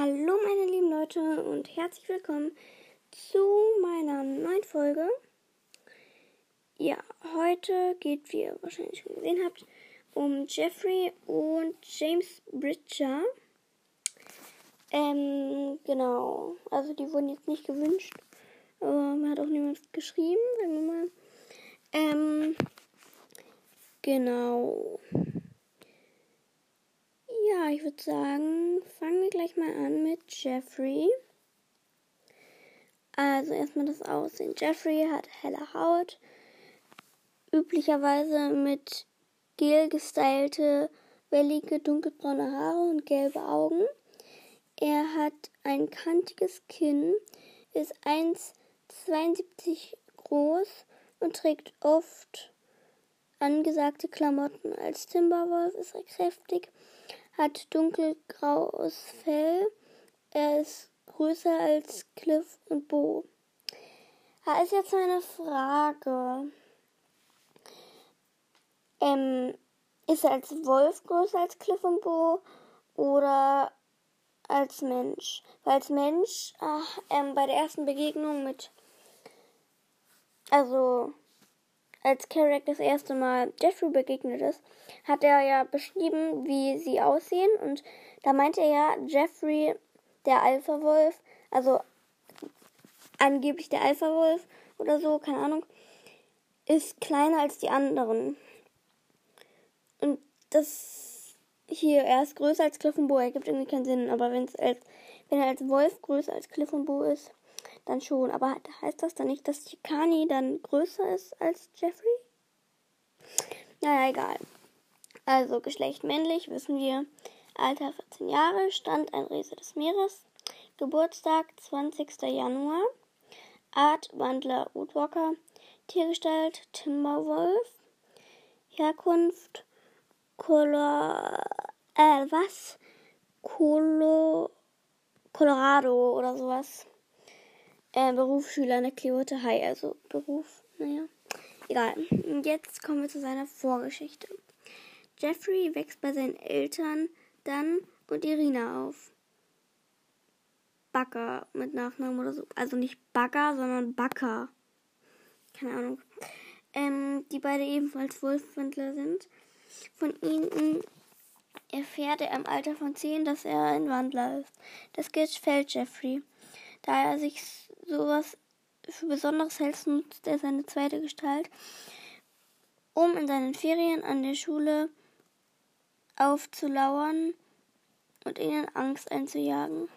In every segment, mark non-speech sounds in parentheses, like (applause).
Hallo meine lieben Leute und herzlich willkommen zu meiner neuen Folge. Ja, heute geht, wie ihr wahrscheinlich schon gesehen habt, um Jeffrey und James Bridger. Ähm, genau. Also die wurden jetzt nicht gewünscht. Aber mir hat auch niemand geschrieben, sagen wir mal. Ähm, genau. Ja, ich würde sagen, fangen wir gleich mal an mit Jeffrey. Also erstmal das Aussehen. Jeffrey hat helle Haut, üblicherweise mit gel gestylte, wellige, dunkelbraune Haare und gelbe Augen. Er hat ein kantiges Kinn, ist 1,72 groß und trägt oft angesagte Klamotten. Als Timberwolf ist er kräftig hat dunkelgraues Fell. Er ist größer als Cliff und Bo. Da ist jetzt meine Frage. Ähm, ist er als Wolf größer als Cliff und Bo oder als Mensch? Weil als Mensch, ach, ähm, bei der ersten Begegnung mit, also als Carrack das erste Mal Jeffrey begegnet ist, hat er ja beschrieben, wie sie aussehen. Und da meinte er ja, Jeffrey, der Alpha-Wolf, also angeblich der Alpha-Wolf oder so, keine Ahnung, ist kleiner als die anderen. Und das hier, er ist größer als Cliff und Bo, ergibt irgendwie keinen Sinn. Aber wenn's als, wenn er als Wolf größer als Cliff und Bo ist, dann schon. Aber heißt das dann nicht, dass Chicani dann größer ist als Jeffrey? Naja, egal. Also Geschlecht männlich, wissen wir. Alter 14 Jahre, Stand ein Riese des Meeres. Geburtstag 20. Januar. Art Wandler Woodwalker. Tiergestalt Timberwolf. Herkunft Color äh was? Colo Colorado oder sowas. Äh, Berufsschüler in der Clearwater High, also Beruf, naja. Egal. Jetzt kommen wir zu seiner Vorgeschichte. Jeffrey wächst bei seinen Eltern Dan und Irina auf. Backer mit Nachnamen oder so. Also nicht Bagger, sondern Backer. Keine Ahnung. Ähm, die beide ebenfalls Wolfwandler sind. Von ihnen erfährt er im Alter von 10, dass er ein Wandler ist. Das gefällt Jeffrey. Da er sich sowas für Besonderes hält, nutzt er seine zweite Gestalt, um in seinen Ferien an der Schule aufzulauern und ihnen Angst einzujagen.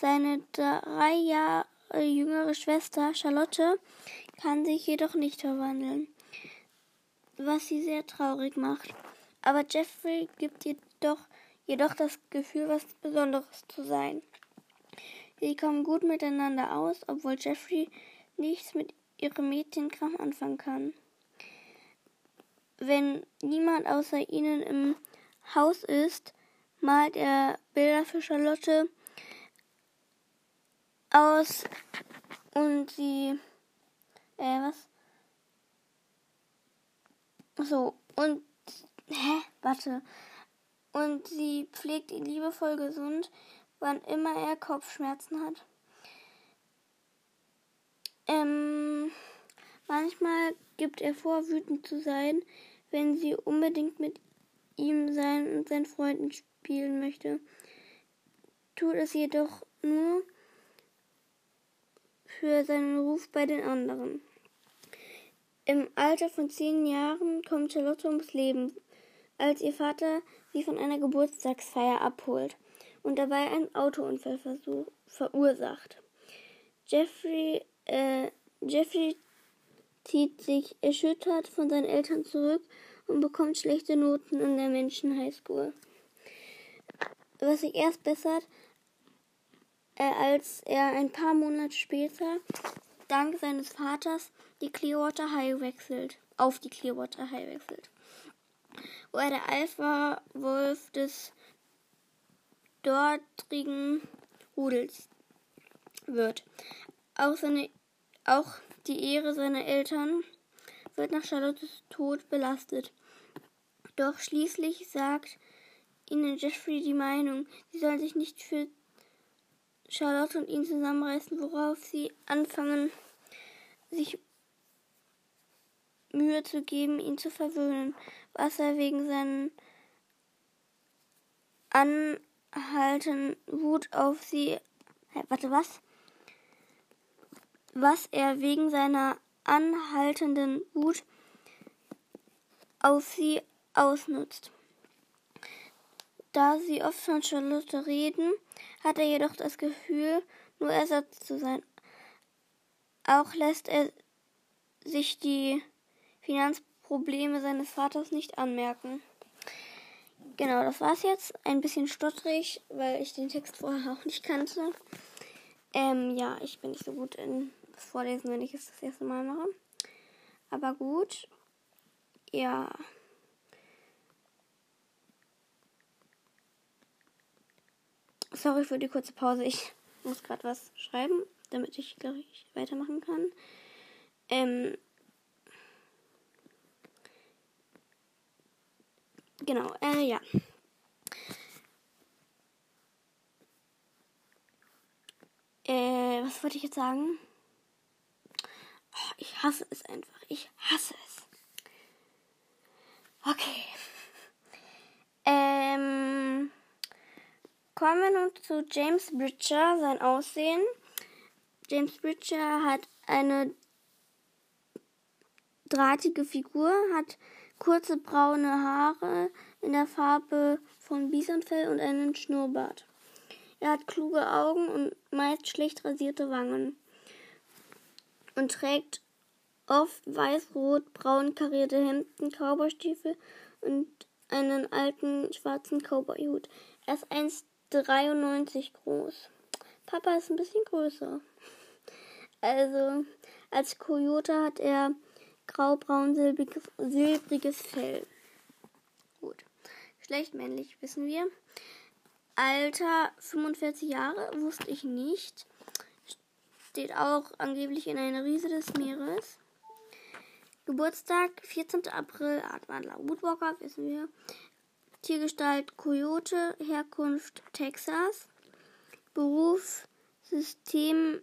Seine drei Jahre jüngere Schwester Charlotte kann sich jedoch nicht verwandeln, was sie sehr traurig macht. Aber Jeffrey gibt ihr doch, jedoch das Gefühl, was Besonderes zu sein. Sie kommen gut miteinander aus, obwohl Jeffrey nichts mit ihrem Mädchenkram anfangen kann. Wenn niemand außer ihnen im Haus ist, malt er Bilder für Charlotte aus und sie äh was? So und hä, warte. Und sie pflegt ihn liebevoll gesund, wann immer er Kopfschmerzen hat. Ähm, manchmal gibt er vor, wütend zu sein, wenn sie unbedingt mit ihm sein und seinen Freunden spielen möchte. Tut es jedoch nur für seinen Ruf bei den anderen. Im Alter von zehn Jahren kommt Charlotte ums Leben, als ihr Vater sie von einer Geburtstagsfeier abholt und dabei einen Autounfall verursacht. Jeffrey, äh, Jeffrey zieht sich erschüttert von seinen Eltern zurück und bekommt schlechte Noten in der Menschen High School. Was sich erst bessert, äh, als er ein paar Monate später dank seines Vaters die Clearwater High wechselt, auf die Clearwater High wechselt, wo er der Alpha-Wolf des dortigen Rudels wird. Auch, seine, auch die Ehre seiner Eltern wird nach Charlottes Tod belastet. Doch schließlich sagt ihnen Jeffrey die Meinung, sie sollen sich nicht für Charlotte und ihn zusammenreißen, worauf sie anfangen, sich Mühe zu geben, ihn zu verwöhnen, was er wegen seinen anhaltenden Wut auf sie. Warte, was? Was er wegen seiner anhaltenden Wut auf sie ausnutzt. Da sie oft von Charlotte reden, hat er jedoch das Gefühl, nur Ersatz zu sein. Auch lässt er sich die Finanzprobleme seines Vaters nicht anmerken. Genau, das war's jetzt. Ein bisschen stottrig, weil ich den Text vorher auch nicht kannte. Ähm, ja, ich bin nicht so gut in Vorlesen, wenn ich es das erste Mal mache. Aber gut. Ja. Sorry für die kurze Pause. Ich muss gerade was schreiben, damit ich, glaube ich, weitermachen kann. Ähm. Genau, äh, ja. Äh, was wollte ich jetzt sagen? Oh, ich hasse es einfach. Ich hasse es. Okay. (laughs) Ähm, kommen wir nun zu James Bridger, sein Aussehen. James Bridger hat eine drahtige Figur, hat kurze braune Haare in der Farbe von Bisonfell und einen Schnurrbart. Er hat kluge Augen und meist schlecht rasierte Wangen und trägt oft weiß-rot-braun karierte Hemden, Cowboystiefel und einen alten schwarzen Cowboyhut. Er ist 1,93 groß. Papa ist ein bisschen größer. Also, als Coyote hat er graubraun-silbriges silbriges Fell. Gut. Geschlecht männlich, wissen wir. Alter 45 Jahre, wusste ich nicht. Steht auch angeblich in einer Riese des Meeres. Geburtstag 14. April, Artwandler Woodwalker, wissen wir. Tiergestalt Coyote, Herkunft Texas. Beruf System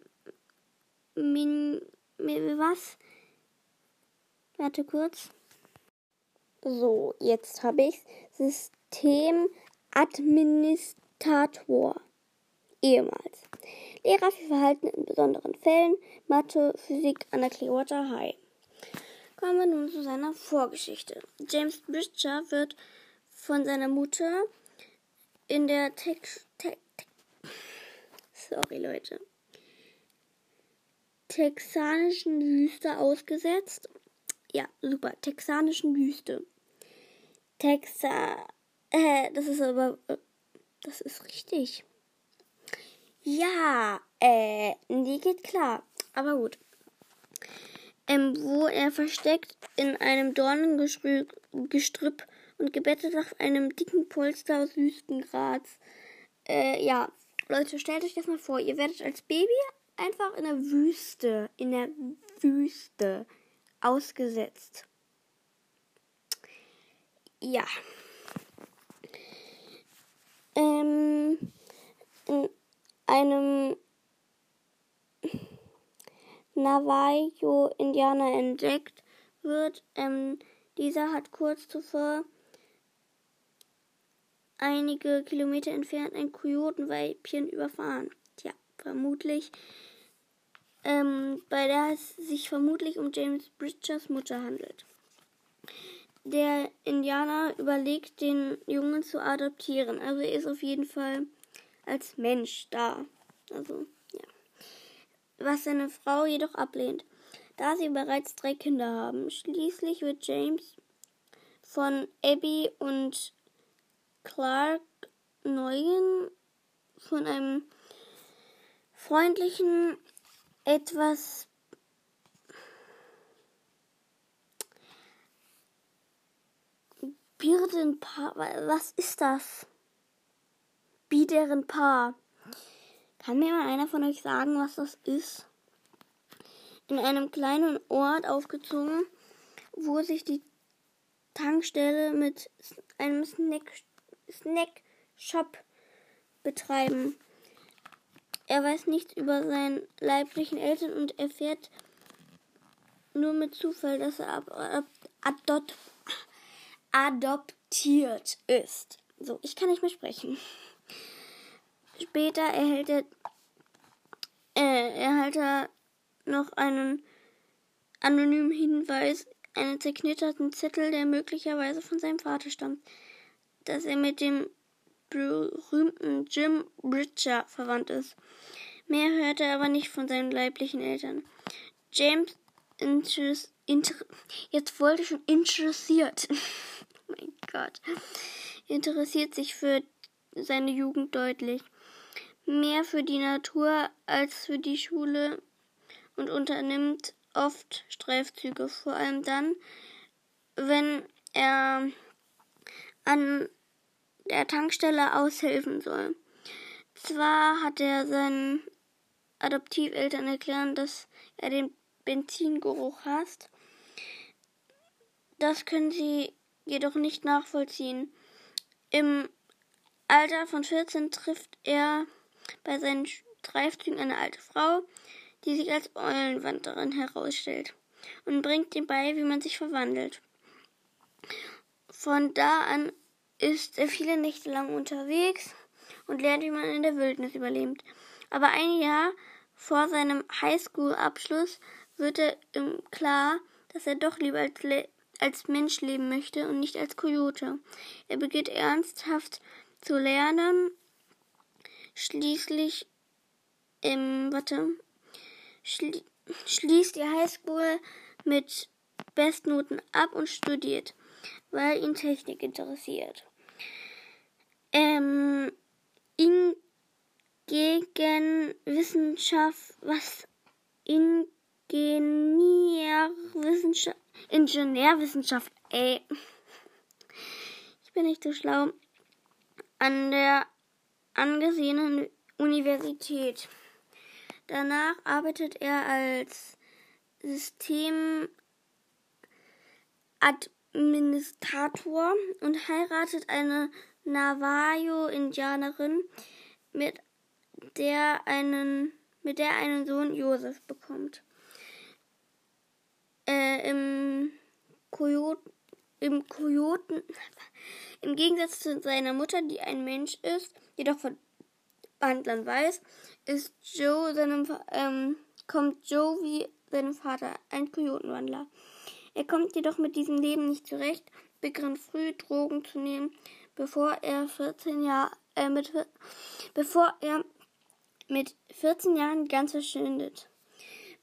Min, was? Warte kurz. So, jetzt habe ich Systemadministrator. Ehemals. Lehrer für Verhalten in besonderen Fällen, Mathe, Physik an der Clearwater High. Kommen wir nun zu seiner Vorgeschichte. James Bridger wird von seiner Mutter in der Tex Te Te Sorry, Leute. Texanischen Wüste ausgesetzt. Ja, super. Texanischen Wüste. Texa. Äh, das ist aber. Äh, das ist richtig. Ja, äh, die geht klar. Aber gut ähm, wo er versteckt in einem Dornengestrüpp und gebettet auf einem dicken Polster aus Wüstengras. Äh, ja, Leute, stellt euch das mal vor. Ihr werdet als Baby einfach in der Wüste, in der Wüste ausgesetzt. Ja. Ähm, in einem Navajo-Indianer entdeckt wird. Ähm, dieser hat kurz zuvor einige Kilometer entfernt ein Kojotenweibchen überfahren. Tja, vermutlich, ähm, bei der es sich vermutlich um James Bridgers Mutter handelt. Der Indianer überlegt, den Jungen zu adoptieren. Also er ist auf jeden Fall als Mensch da. Also was seine Frau jedoch ablehnt, da sie bereits drei Kinder haben. Schließlich wird James von Abby und Clark Neugen von einem freundlichen, etwas Birdenpaar. Was ist das? Biederenpaar kann mir mal einer von euch sagen, was das ist? In einem kleinen Ort aufgezogen, wo sich die Tankstelle mit einem Snack, Snack Shop betreiben. Er weiß nichts über seine leiblichen Eltern und erfährt nur mit Zufall, dass er ab, adop, adoptiert ist. So, ich kann nicht mehr sprechen. Später erhält er, äh, erhält er noch einen anonymen Hinweis, einen zerknitterten Zettel, der möglicherweise von seinem Vater stammt, dass er mit dem berühmten Jim Bridger verwandt ist. Mehr hört er aber nicht von seinen leiblichen Eltern. James Interess, inter, jetzt wollte ich schon interessiert. (laughs) mein Gott. Interessiert sich für seine Jugend deutlich. Mehr für die Natur als für die Schule und unternimmt oft Streifzüge, vor allem dann, wenn er an der Tankstelle aushelfen soll. Zwar hat er seinen Adoptiveltern erklärt, dass er den Benzingeruch hasst. Das können sie jedoch nicht nachvollziehen. Im Alter von 14 trifft er bei seinen Streifzügen eine alte Frau, die sich als Eulenwanderin herausstellt und bringt ihm bei, wie man sich verwandelt. Von da an ist viele Nächte lang unterwegs und lernt, wie man in der Wildnis überlebt. Aber ein Jahr vor seinem Highschool-Abschluss wird er ihm klar, dass er doch lieber als, als Mensch leben möchte und nicht als Kojote. Er beginnt ernsthaft zu lernen, schließlich im, warte, schli schließt die Highschool mit Bestnoten ab und studiert, weil ihn Technik interessiert. Ähm, in gegen Wissenschaft, was Ingenieurwissenschaft, Ingenieurwissenschaft, ey. (laughs) Ich bin nicht so schlau. An der angesehenen Universität. Danach arbeitet er als Systemadministrator und heiratet eine Navajo-Indianerin, mit der einen, mit der einen Sohn Josef bekommt. Äh, im Kojoten, im Kojoten, im Gegensatz zu seiner Mutter, die ein Mensch ist, jedoch von Behandlern weiß, ist Joe seinem, ähm, kommt Joe wie seinem Vater, ein Kojotenwandler. Er kommt jedoch mit diesem Leben nicht zurecht, beginnt früh Drogen zu nehmen, bevor er 14 Jahre, äh, mit, bevor er mit 14 Jahren ganz verschwindet.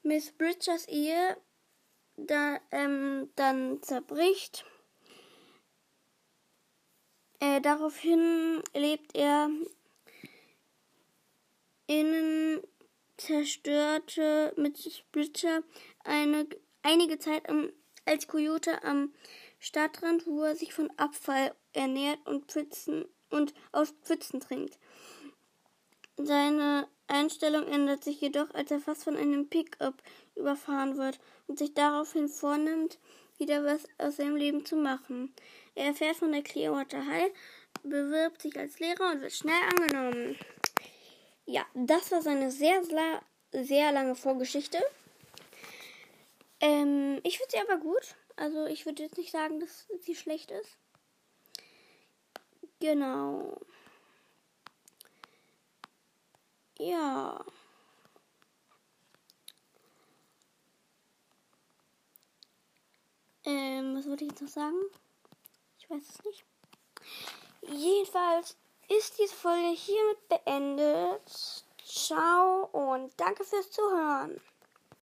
Miss Bridgers Ehe da, ähm, dann zerbricht. Äh, daraufhin lebt er innen zerstörte Miss Bridger eine, einige Zeit am, als Coyote am Stadtrand, wo er sich von Abfall ernährt und Pfützen und aus Pfützen trinkt. Seine Einstellung ändert sich jedoch, als er fast von einem Pickup überfahren wird und sich daraufhin vornimmt, wieder was aus seinem Leben zu machen. Er erfährt von der Clearwater High, bewirbt sich als Lehrer und wird schnell angenommen. Ja, das war seine sehr, sehr lange Vorgeschichte. Ähm, ich finde sie aber gut. Also ich würde jetzt nicht sagen, dass sie schlecht ist. Genau. Ja. Ähm, was wollte ich jetzt noch sagen? Ich weiß es nicht. Jedenfalls ist diese Folge hiermit beendet. Ciao und danke fürs Zuhören.